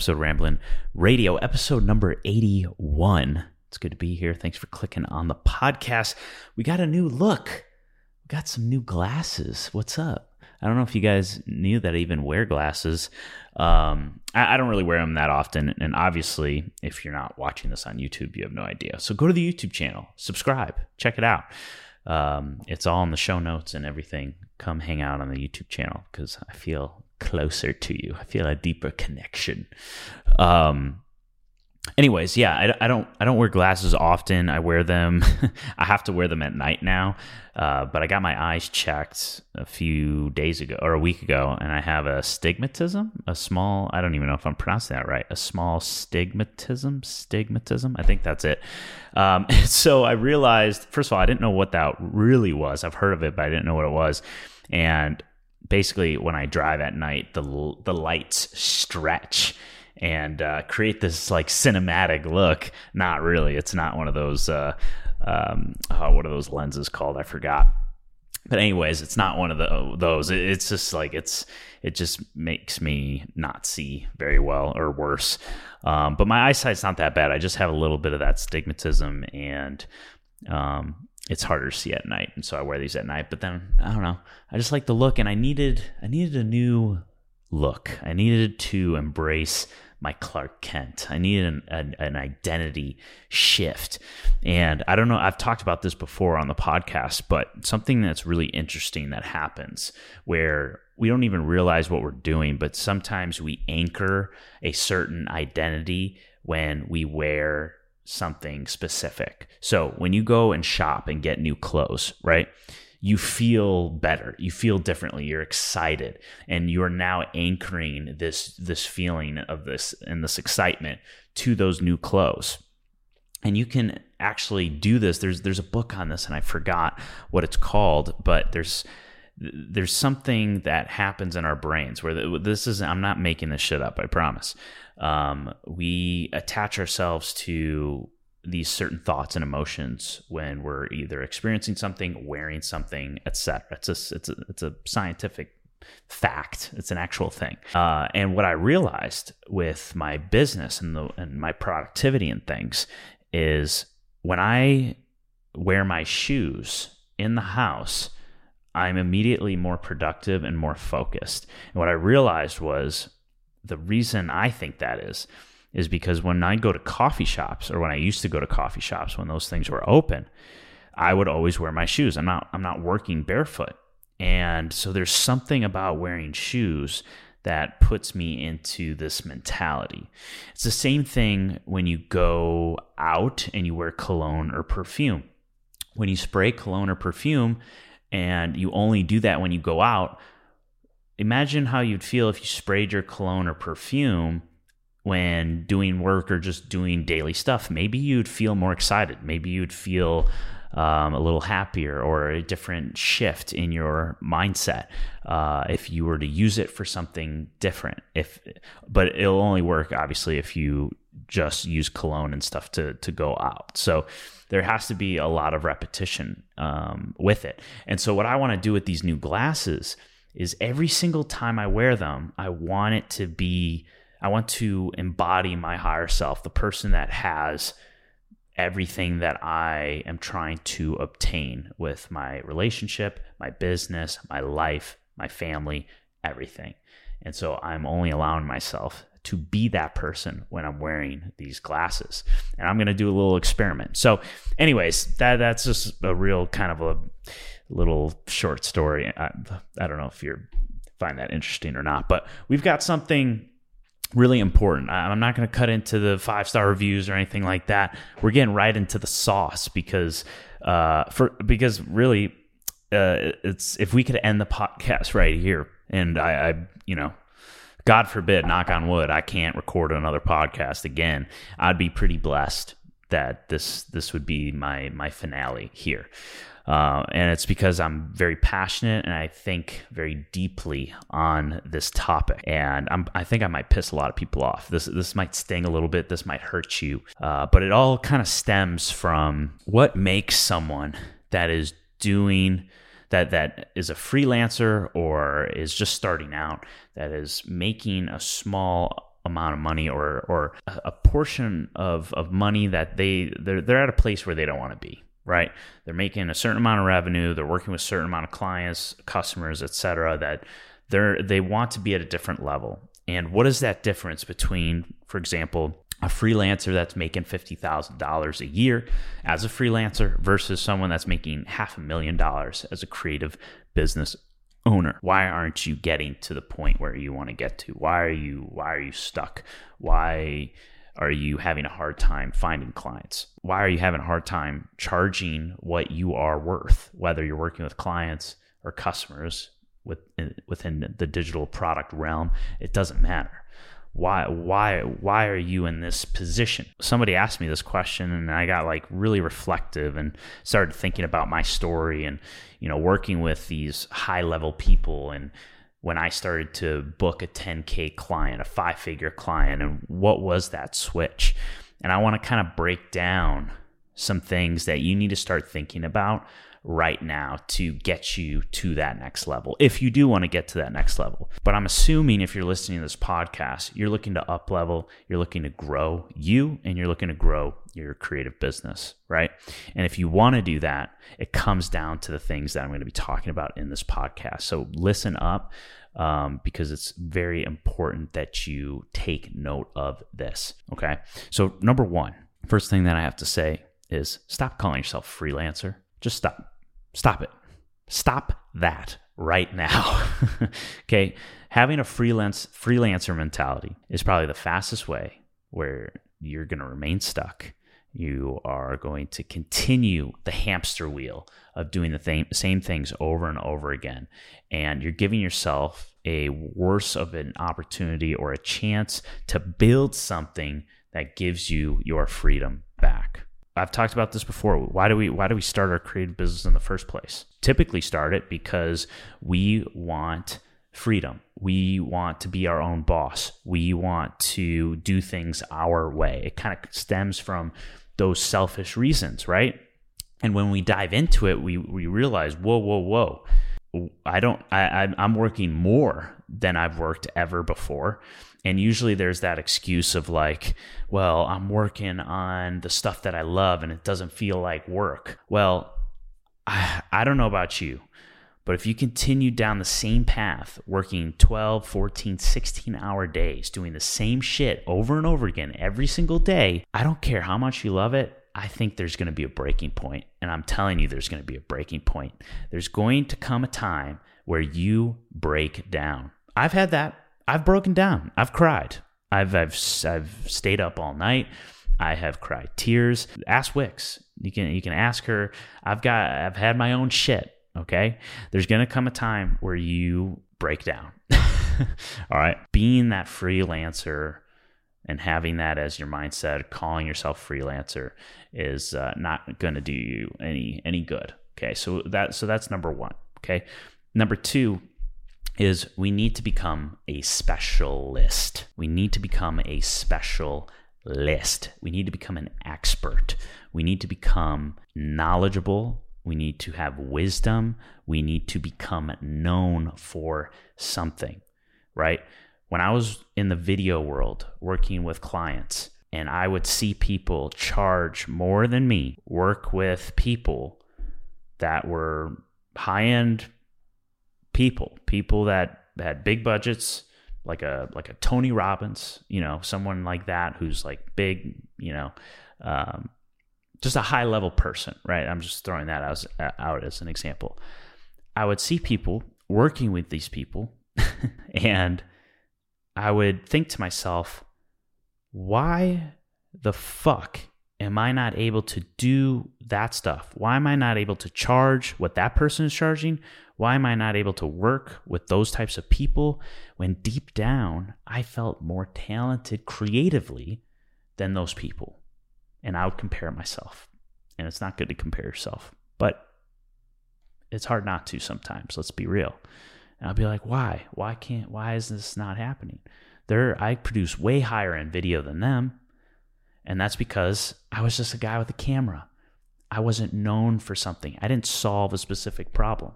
episode Ramblin' Radio, episode number 81. It's good to be here. Thanks for clicking on the podcast. We got a new look. We got some new glasses. What's up? I don't know if you guys knew that I even wear glasses. Um, I, I don't really wear them that often. And obviously, if you're not watching this on YouTube, you have no idea. So go to the YouTube channel, subscribe, check it out. Um, it's all in the show notes and everything. Come hang out on the YouTube channel because I feel closer to you. I feel a deeper connection. Um, anyways, yeah, I, I, don't I don't wear glasses often. I wear them. I have to wear them at night now. Uh, but I got my eyes checked a few days ago or a week ago, and I have a stigmatism, a small. I don't even know if I'm pronouncing that right. A small stigmatism, stigmatism. I think that's it. Um, so I realized, first of all, I didn't know what that really was. I've heard of it, but I didn't know what it was. And basically, when I drive at night, the the lights stretch and uh, create this like cinematic look. Not really. It's not one of those. Uh, um, oh, what are those lenses called? I forgot. But anyways, it's not one of the, those. It's just like it's it just makes me not see very well or worse. Um, but my eyesight's not that bad. I just have a little bit of that stigmatism, and um, it's harder to see at night. And so I wear these at night. But then I don't know. I just like the look, and I needed I needed a new look. I needed to embrace my Clark Kent. I needed an, an, an, identity shift. And I don't know, I've talked about this before on the podcast, but something that's really interesting that happens where we don't even realize what we're doing, but sometimes we anchor a certain identity when we wear something specific. So when you go and shop and get new clothes, right? you feel better. You feel differently. You're excited. And you're now anchoring this this feeling of this and this excitement to those new clothes. And you can actually do this. There's there's a book on this and i forgot what it's called but there's there's something that happens in our brains where this is i'm not making this shit up i promise um, we attach ourselves to these certain thoughts and emotions when we're either experiencing something, wearing something, etc. It's a it's a it's a scientific fact. It's an actual thing. Uh, and what I realized with my business and the and my productivity and things is when I wear my shoes in the house, I'm immediately more productive and more focused. And what I realized was the reason I think that is is because when I go to coffee shops or when I used to go to coffee shops when those things were open, I would always wear my shoes. I'm not I'm not working barefoot. And so there's something about wearing shoes that puts me into this mentality. It's the same thing when you go out and you wear cologne or perfume. When you spray cologne or perfume and you only do that when you go out, imagine how you'd feel if you sprayed your cologne or perfume when doing work or just doing daily stuff, maybe you'd feel more excited. Maybe you'd feel um, a little happier or a different shift in your mindset uh, if you were to use it for something different. If, but it'll only work obviously if you just use cologne and stuff to to go out. So there has to be a lot of repetition um, with it. And so what I want to do with these new glasses is every single time I wear them, I want it to be I want to embody my higher self, the person that has everything that I am trying to obtain with my relationship, my business, my life, my family, everything. And so I'm only allowing myself to be that person when I'm wearing these glasses. And I'm going to do a little experiment. So, anyways, that that's just a real kind of a little short story. I, I don't know if you find that interesting or not, but we've got something really important. I'm not going to cut into the five star reviews or anything like that. We're getting right into the sauce because uh, for because really uh, it's if we could end the podcast right here, and I, I you know. God forbid, knock on wood, I can't record another podcast again. I'd be pretty blessed that this this would be my my finale here. Uh, and it's because I'm very passionate and I think very deeply on this topic. And I'm, i think I might piss a lot of people off. This this might sting a little bit. This might hurt you. Uh, but it all kind of stems from what makes someone that is doing that that is a freelancer or is just starting out that is making a small amount of money or or a portion of of money that they they're, they're at a place where they don't want to be right they're making a certain amount of revenue they're working with a certain amount of clients customers etc that they're they want to be at a different level and what is that difference between for example a freelancer that's making $50,000 a year as a freelancer versus someone that's making half a million dollars as a creative business owner. Why aren't you getting to the point where you want to get to? Why are you why are you stuck? Why are you having a hard time finding clients? Why are you having a hard time charging what you are worth, whether you're working with clients or customers with, within the digital product realm? It doesn't matter why why why are you in this position somebody asked me this question and i got like really reflective and started thinking about my story and you know working with these high level people and when i started to book a 10k client a five figure client and what was that switch and i want to kind of break down some things that you need to start thinking about right now to get you to that next level if you do want to get to that next level. But I'm assuming if you're listening to this podcast, you're looking to up level, you're looking to grow you, and you're looking to grow your creative business, right? And if you want to do that, it comes down to the things that I'm going to be talking about in this podcast. So listen up um, because it's very important that you take note of this, okay? So, number one, first thing that I have to say is stop calling yourself freelancer. Just stop. Stop it. Stop that right now. okay? Having a freelance freelancer mentality is probably the fastest way where you're going to remain stuck. You are going to continue the hamster wheel of doing the th- same things over and over again. And you're giving yourself a worse of an opportunity or a chance to build something that gives you your freedom back. I've talked about this before. Why do we why do we start our creative business in the first place? Typically start it because we want freedom. We want to be our own boss. We want to do things our way. It kind of stems from those selfish reasons, right? And when we dive into it, we we realize, whoa, whoa, whoa. I don't I I'm working more than I've worked ever before and usually there's that excuse of like, well, I'm working on the stuff that I love and it doesn't feel like work. Well, I, I don't know about you, but if you continue down the same path, working 12, 14, 16 hour days, doing the same shit over and over again every single day, I don't care how much you love it. I think there's going to be a breaking point, and I'm telling you, there's going to be a breaking point. There's going to come a time where you break down. I've had that. I've broken down. I've cried. I've I've I've stayed up all night. I have cried tears. Ask Wix. You can you can ask her. I've got I've had my own shit. Okay. There's gonna come a time where you break down. all right. Being that freelancer and having that as your mindset, calling yourself freelancer, is uh, not going to do you any any good. Okay, so that so that's number one. Okay, number two is we need to become a specialist. We need to become a specialist. We need to become an expert. We need to become knowledgeable. We need to have wisdom. We need to become known for something, right? When I was in the video world working with clients, and I would see people charge more than me, work with people that were high end people, people that had big budgets, like a like a Tony Robbins, you know, someone like that who's like big, you know, um, just a high level person, right? I'm just throwing that as, out as an example. I would see people working with these people, and I would think to myself, why the fuck am I not able to do that stuff? Why am I not able to charge what that person is charging? Why am I not able to work with those types of people when deep down I felt more talented creatively than those people? And I would compare myself. And it's not good to compare yourself, but it's hard not to sometimes. Let's be real. And I'll be like, why? Why can't, why is this not happening? They're, I produce way higher end video than them. And that's because I was just a guy with a camera. I wasn't known for something. I didn't solve a specific problem.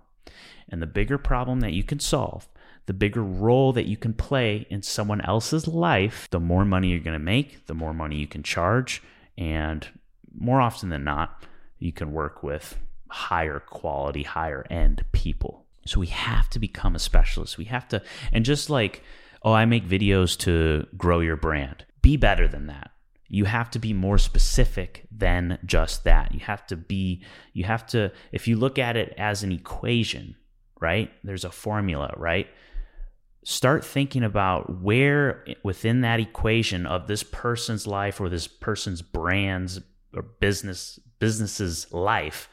And the bigger problem that you can solve, the bigger role that you can play in someone else's life, the more money you're going to make, the more money you can charge. And more often than not, you can work with higher quality, higher end people. So we have to become a specialist. We have to, and just like, oh, I make videos to grow your brand, be better than that. You have to be more specific than just that. You have to be, you have to, if you look at it as an equation, right? There's a formula, right? Start thinking about where within that equation of this person's life or this person's brand's or business business's life,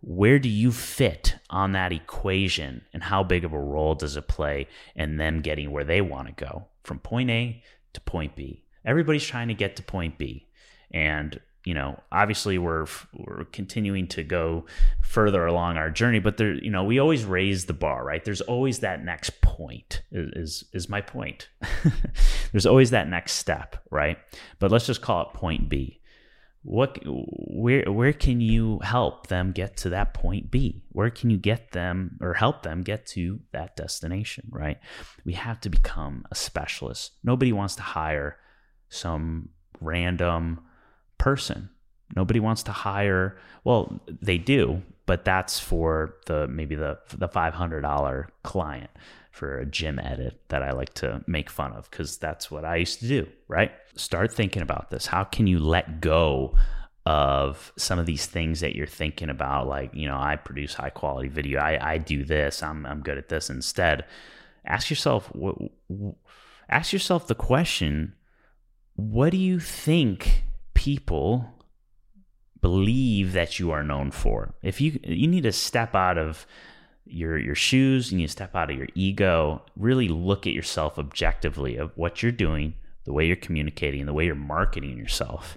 where do you fit on that equation and how big of a role does it play in them getting where they want to go from point A to point B? Everybody's trying to get to point B. And you know, obviously we're we're continuing to go further along our journey, but there, you know, we always raise the bar, right? There's always that next point. Is is my point? There's always that next step, right? But let's just call it point B. What where where can you help them get to that point B? Where can you get them or help them get to that destination, right? We have to become a specialist. Nobody wants to hire some random person. Nobody wants to hire. Well, they do, but that's for the maybe the the five hundred dollar client for a gym edit that I like to make fun of because that's what I used to do. Right? Start thinking about this. How can you let go of some of these things that you're thinking about? Like, you know, I produce high quality video. I I do this. I'm I'm good at this. Instead, ask yourself ask yourself the question: What do you think? People believe that you are known for. If you you need to step out of your your shoes, you need to step out of your ego, really look at yourself objectively of what you're doing, the way you're communicating, the way you're marketing yourself,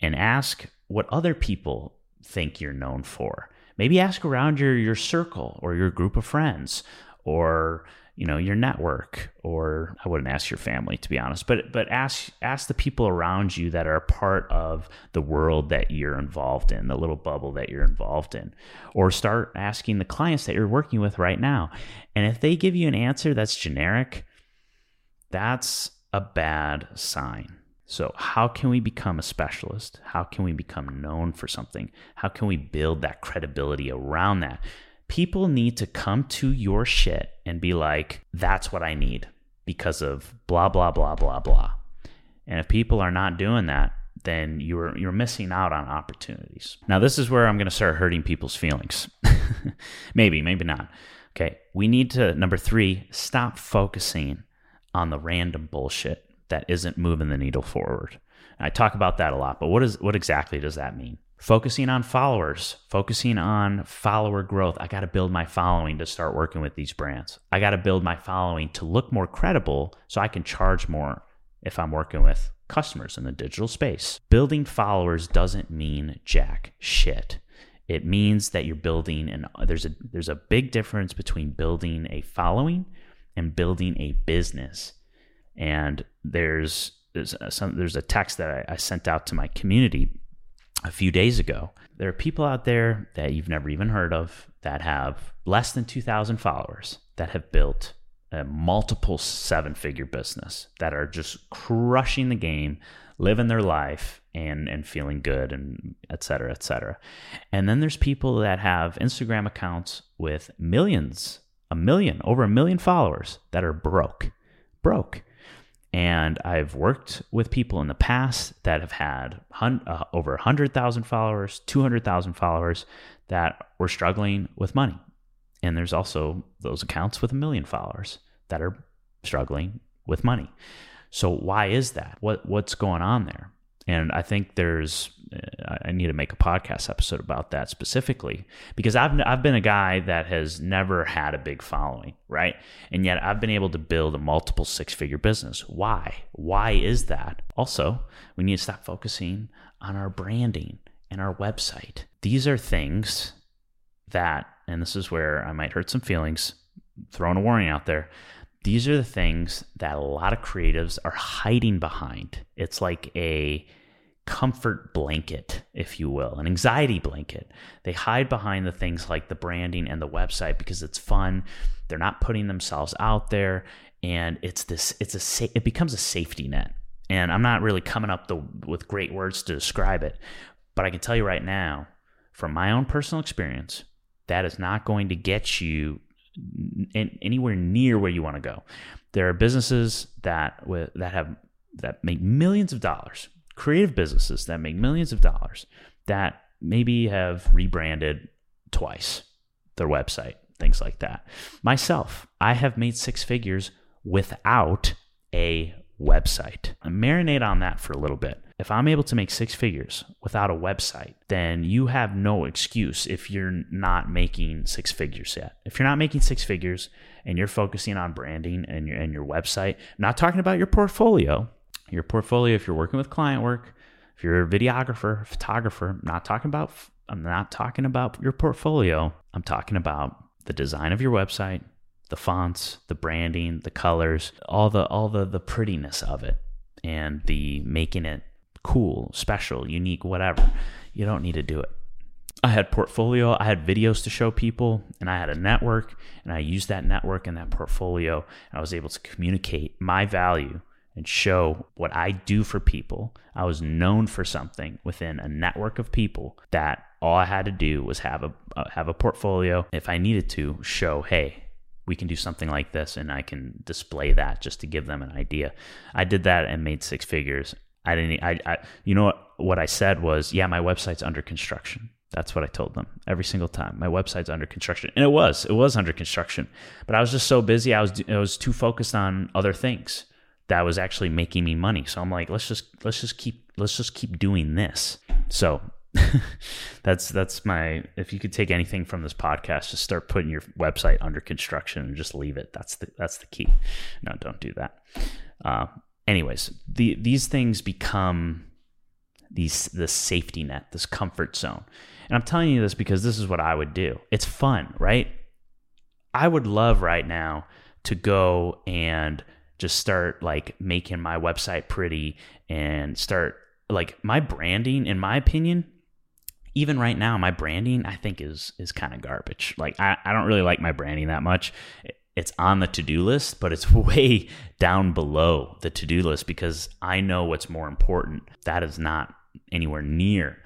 and ask what other people think you're known for. Maybe ask around your your circle or your group of friends or you know your network or i wouldn't ask your family to be honest but but ask ask the people around you that are part of the world that you're involved in the little bubble that you're involved in or start asking the clients that you're working with right now. And if they give you an answer that's generic that's a bad sign. So how can we become a specialist? How can we become known for something? How can we build that credibility around that people need to come to your shit and be like, that's what I need because of blah, blah, blah, blah, blah. And if people are not doing that, then you're you're missing out on opportunities. Now this is where I'm going to start hurting people's feelings. maybe, maybe not. Okay, we need to number 3, stop focusing on the random bullshit that isn't moving the needle forward. I talk about that a lot, but what is what exactly does that mean? Focusing on followers, focusing on follower growth. I got to build my following to start working with these brands. I got to build my following to look more credible so I can charge more if I'm working with customers in the digital space. Building followers doesn't mean jack shit. It means that you're building and there's a there's a big difference between building a following and building a business. And there's there's some there's a text that I, I sent out to my community a few days ago. There are people out there that you've never even heard of that have less than 2,000 followers that have built a multiple seven figure business that are just crushing the game, living their life and, and feeling good and et cetera, et cetera. And then there's people that have Instagram accounts with millions, a million, over a million followers that are broke, broke. And I've worked with people in the past that have had hun- uh, over 100,000 followers, 200,000 followers that were struggling with money. And there's also those accounts with a million followers that are struggling with money. So why is that? What what's going on there? And I think there's, I need to make a podcast episode about that specifically because I've, I've been a guy that has never had a big following, right? And yet I've been able to build a multiple six figure business. Why? Why is that? Also, we need to stop focusing on our branding and our website. These are things that, and this is where I might hurt some feelings, throwing a warning out there. These are the things that a lot of creatives are hiding behind. It's like a comfort blanket, if you will, an anxiety blanket. They hide behind the things like the branding and the website because it's fun. They're not putting themselves out there, and it's this. It's a. It becomes a safety net. And I'm not really coming up the, with great words to describe it, but I can tell you right now, from my own personal experience, that is not going to get you anywhere near where you want to go. There are businesses that with that have that make millions of dollars, creative businesses that make millions of dollars that maybe have rebranded twice their website, things like that. Myself, I have made six figures without a website. I Marinate on that for a little bit. If I'm able to make six figures without a website, then you have no excuse if you're not making six figures yet. If you're not making six figures and you're focusing on branding and your and your website, not talking about your portfolio, your portfolio if you're working with client work, if you're a videographer, photographer, I'm not talking about I'm not talking about your portfolio. I'm talking about the design of your website, the fonts, the branding, the colors, all the all the the prettiness of it and the making it cool, special, unique, whatever. You don't need to do it. I had portfolio, I had videos to show people, and I had a network, and I used that network and that portfolio, and I was able to communicate my value and show what I do for people. I was known for something within a network of people that all I had to do was have a uh, have a portfolio. If I needed to show, hey, we can do something like this, and I can display that just to give them an idea. I did that and made six figures. I didn't. I, I you know what? What I said was, yeah, my website's under construction. That's what I told them every single time. My website's under construction, and it was. It was under construction, but I was just so busy. I was. I was too focused on other things that was actually making me money. So I'm like, let's just let's just keep let's just keep doing this. So that's that's my if you could take anything from this podcast, just start putting your website under construction and just leave it. That's the that's the key. No, don't do that. Uh, anyways, the these things become these the safety net, this comfort zone. And I'm telling you this because this is what I would do. It's fun, right? I would love right now to go and just start like making my website pretty and start like my branding in my opinion even right now my branding i think is is kind of garbage. Like I, I don't really like my branding that much. It's on the to-do list but it's way down below the to-do list because i know what's more important. That is not anywhere near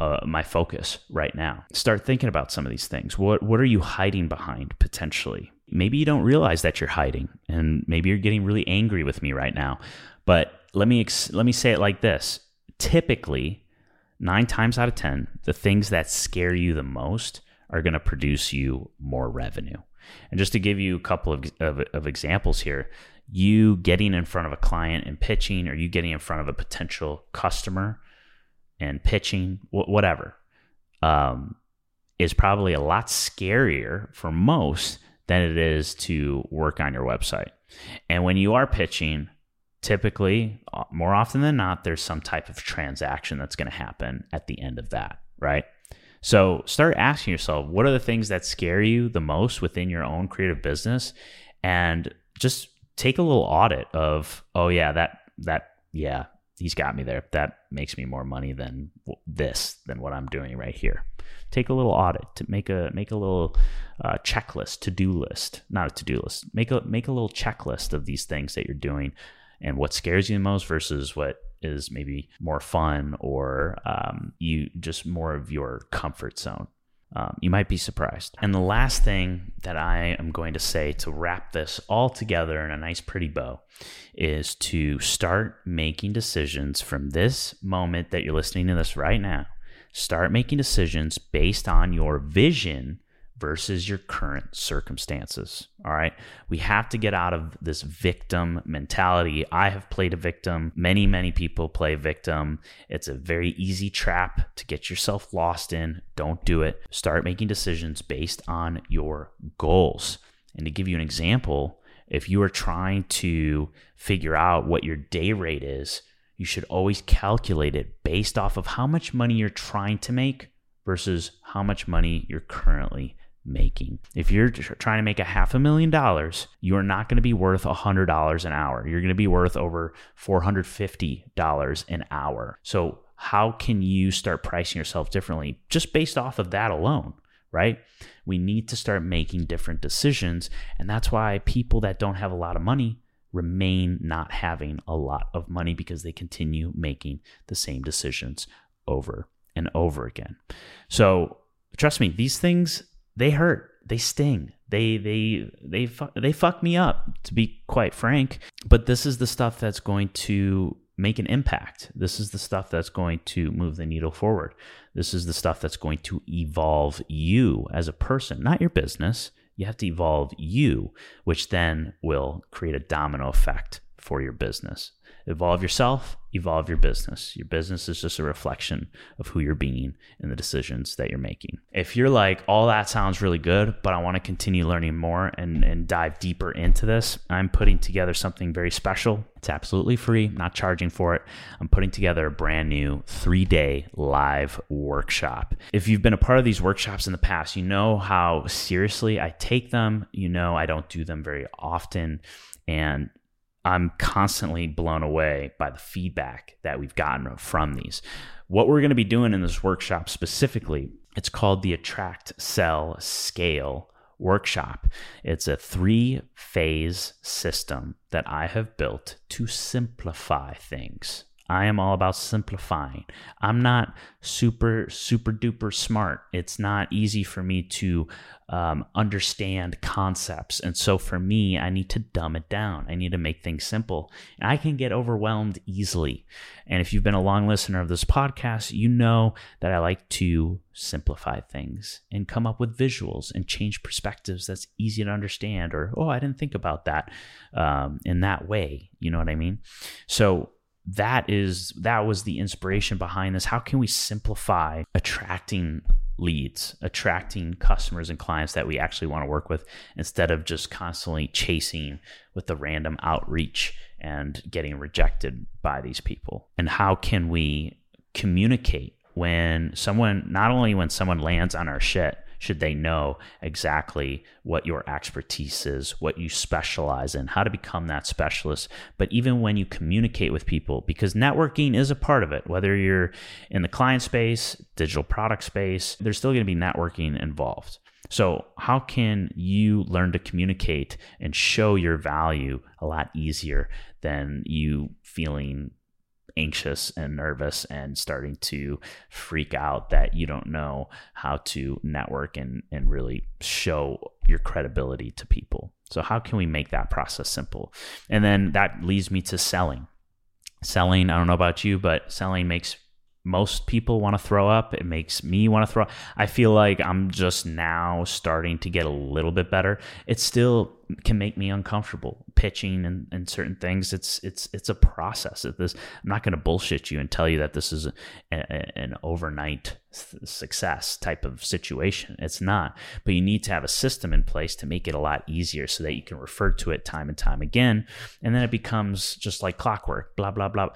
uh, my focus right now. Start thinking about some of these things. What what are you hiding behind potentially maybe you don't realize that you're hiding and maybe you're getting really angry with me right now. But let me ex- let me say it like this. Typically 9 times out of 10 the things that scare you the most are going to produce you more revenue. And just to give you a couple of, of, of examples here you getting in front of a client and pitching or you getting in front of a potential customer and pitching wh- whatever um, is probably a lot scarier for most than it is to work on your website. And when you are pitching, typically, uh, more often than not, there's some type of transaction that's going to happen at the end of that, right? So start asking yourself, what are the things that scare you the most within your own creative business? And just take a little audit of, oh, yeah, that, that, yeah, he's got me there. That makes me more money than this, than what I'm doing right here. Take a little audit to make a make a little uh, checklist, to do list, not a to do list. Make a make a little checklist of these things that you're doing, and what scares you the most versus what is maybe more fun or um, you just more of your comfort zone. Um, you might be surprised. And the last thing that I am going to say to wrap this all together in a nice, pretty bow is to start making decisions from this moment that you're listening to this right now. Start making decisions based on your vision versus your current circumstances. All right. We have to get out of this victim mentality. I have played a victim. Many, many people play victim. It's a very easy trap to get yourself lost in. Don't do it. Start making decisions based on your goals. And to give you an example, if you are trying to figure out what your day rate is, you should always calculate it based off of how much money you're trying to make versus how much money you're currently making. If you're trying to make a half a million dollars, you're not going to be worth a $100 an hour. You're going to be worth over $450 an hour. So how can you start pricing yourself differently just based off of that alone? Right? We need to start making different decisions. And that's why people that don't have a lot of money remain not having a lot of money because they continue making the same decisions over and over again. So trust me, these things they hurt, they sting, they they they they fuck me up to be quite frank. But this is the stuff that's going to make an impact. This is the stuff that's going to move the needle forward. This is the stuff that's going to evolve you as a person, not your business. You have to evolve you, which then will create a domino effect for your business. Evolve yourself, evolve your business. Your business is just a reflection of who you're being and the decisions that you're making. If you're like, all that sounds really good, but I want to continue learning more and, and dive deeper into this, I'm putting together something very special. It's absolutely free, not charging for it. I'm putting together a brand new three day live workshop. If you've been a part of these workshops in the past, you know how seriously I take them. You know I don't do them very often. And I'm constantly blown away by the feedback that we've gotten from these. What we're going to be doing in this workshop specifically, it's called the Attract, Sell, Scale workshop. It's a three phase system that I have built to simplify things. I am all about simplifying. I'm not super, super duper smart. It's not easy for me to um, understand concepts. And so for me, I need to dumb it down. I need to make things simple. And I can get overwhelmed easily. And if you've been a long listener of this podcast, you know that I like to simplify things and come up with visuals and change perspectives that's easy to understand. Or, oh, I didn't think about that um, in that way. You know what I mean? So that is that was the inspiration behind this. How can we simplify attracting leads attracting customers and clients that we actually want to work with instead of just constantly chasing with the random outreach and getting rejected by these people? And how can we communicate when someone not only when someone lands on our shit should they know exactly what your expertise is, what you specialize in, how to become that specialist. But even when you communicate with people, because networking is a part of it, whether you're in the client space, digital product space, there's still going to be networking involved. So, how can you learn to communicate and show your value a lot easier than you feeling anxious and nervous and starting to freak out that you don't know how to network and, and really show your credibility to people. So, how can we make that process simple? And then that leads me to selling. Selling, I don't know about you, but selling makes most people want to throw up. It makes me want to throw up. I feel like I'm just now starting to get a little bit better. It's still can make me uncomfortable pitching and, and certain things. It's it's it's a process. This I'm not going to bullshit you and tell you that this is a, a, an overnight success type of situation. It's not. But you need to have a system in place to make it a lot easier so that you can refer to it time and time again, and then it becomes just like clockwork. Blah blah blah.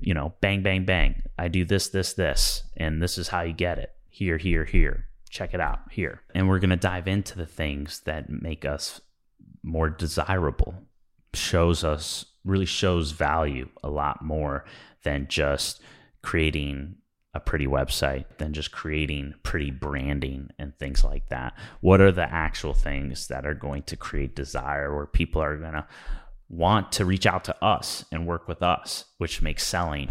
You know, bang bang bang. I do this this this, and this is how you get it. Here here here check it out here. And we're going to dive into the things that make us more desirable, shows us really shows value a lot more than just creating a pretty website, than just creating pretty branding and things like that. What are the actual things that are going to create desire where people are going to want to reach out to us and work with us, which makes selling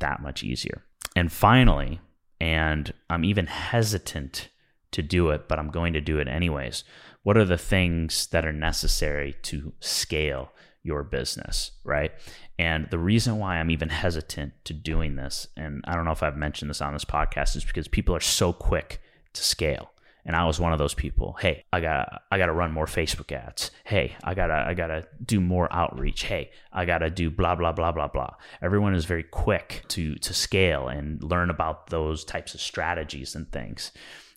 that much easier. And finally, and I'm even hesitant to do it, but I'm going to do it anyways what are the things that are necessary to scale your business, right? And the reason why I'm even hesitant to doing this, and I don't know if I've mentioned this on this podcast, is because people are so quick to scale. And I was one of those people. Hey, I got I got to run more Facebook ads. Hey, I got to I got to do more outreach. Hey, I got to do blah blah blah blah blah. Everyone is very quick to to scale and learn about those types of strategies and things.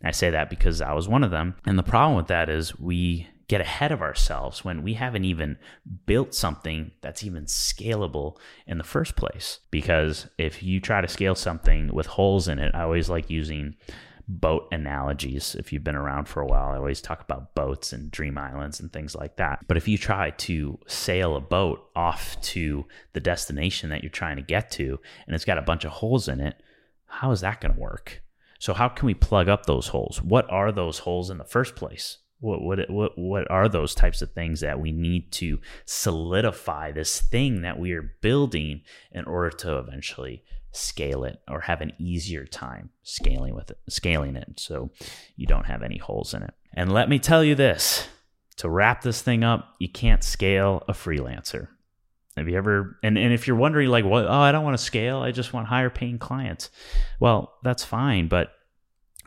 I say that because I was one of them. And the problem with that is we get ahead of ourselves when we haven't even built something that's even scalable in the first place. Because if you try to scale something with holes in it, I always like using boat analogies. If you've been around for a while, I always talk about boats and dream islands and things like that. But if you try to sail a boat off to the destination that you're trying to get to and it's got a bunch of holes in it, how is that going to work? So how can we plug up those holes? What are those holes in the first place? What what what what are those types of things that we need to solidify this thing that we are building in order to eventually scale it or have an easier time scaling with it, scaling it so you don't have any holes in it. And let me tell you this, to wrap this thing up, you can't scale a freelancer. Have you ever and, and if you're wondering like what oh I don't want to scale, I just want higher paying clients. Well, that's fine, but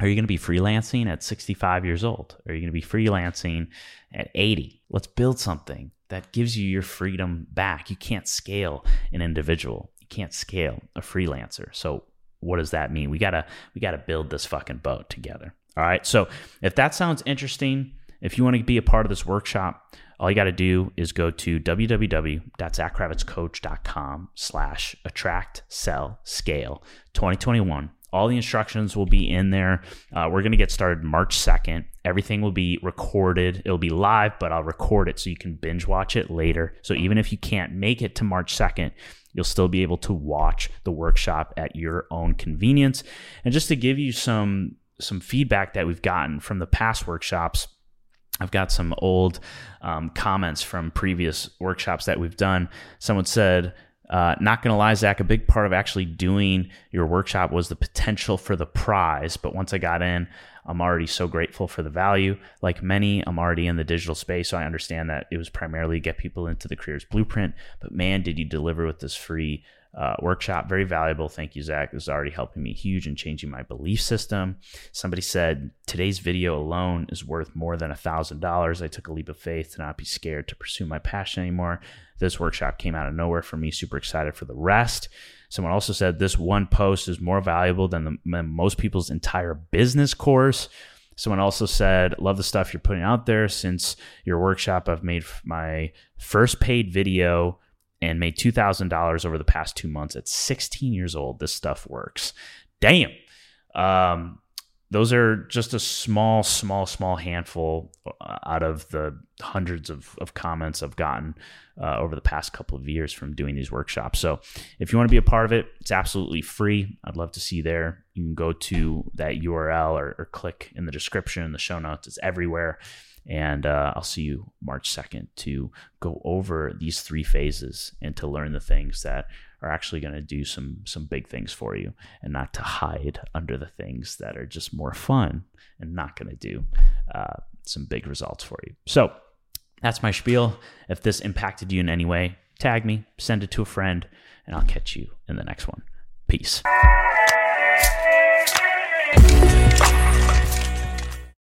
are you going to be freelancing at 65 years old? Are you going to be freelancing at 80? Let's build something that gives you your freedom back. You can't scale an individual. You can't scale a freelancer. So what does that mean? We got to we got to build this fucking boat together. All right? So if that sounds interesting, if you want to be a part of this workshop, all you got to do is go to www.zachkravitzcoach.com slash attract sell scale 2021 all the instructions will be in there. Uh, we're going to get started March 2nd. Everything will be recorded. It'll be live, but I'll record it so you can binge watch it later. So even if you can't make it to March 2nd, you'll still be able to watch the workshop at your own convenience. And just to give you some some feedback that we've gotten from the past workshops, I've got some old um, comments from previous workshops that we've done. Someone said, uh, not going to lie, Zach, a big part of actually doing your workshop was the potential for the prize. But once I got in, I'm already so grateful for the value. Like many, I'm already in the digital space, so I understand that it was primarily get people into the careers blueprint. But man, did you deliver with this free uh, workshop. Very valuable. Thank you, Zach. This is already helping me huge and changing my belief system. Somebody said today's video alone is worth more than a thousand dollars. I took a leap of faith to not be scared to pursue my passion anymore. This workshop came out of nowhere for me. Super excited for the rest. Someone also said this one post is more valuable than, the, than most people's entire business course. Someone also said, Love the stuff you're putting out there. Since your workshop, I've made my first paid video and made $2,000 over the past two months at 16 years old. This stuff works. Damn. Um, those are just a small, small, small handful uh, out of the hundreds of, of comments I've gotten uh, over the past couple of years from doing these workshops. So, if you want to be a part of it, it's absolutely free. I'd love to see you there. You can go to that URL or, or click in the description, the show notes. It's everywhere. And uh, I'll see you March 2nd to go over these three phases and to learn the things that are actually going to do some some big things for you and not to hide under the things that are just more fun and not going to do uh, some big results for you. So that's my spiel. If this impacted you in any way, tag me, send it to a friend, and I'll catch you in the next one. Peace.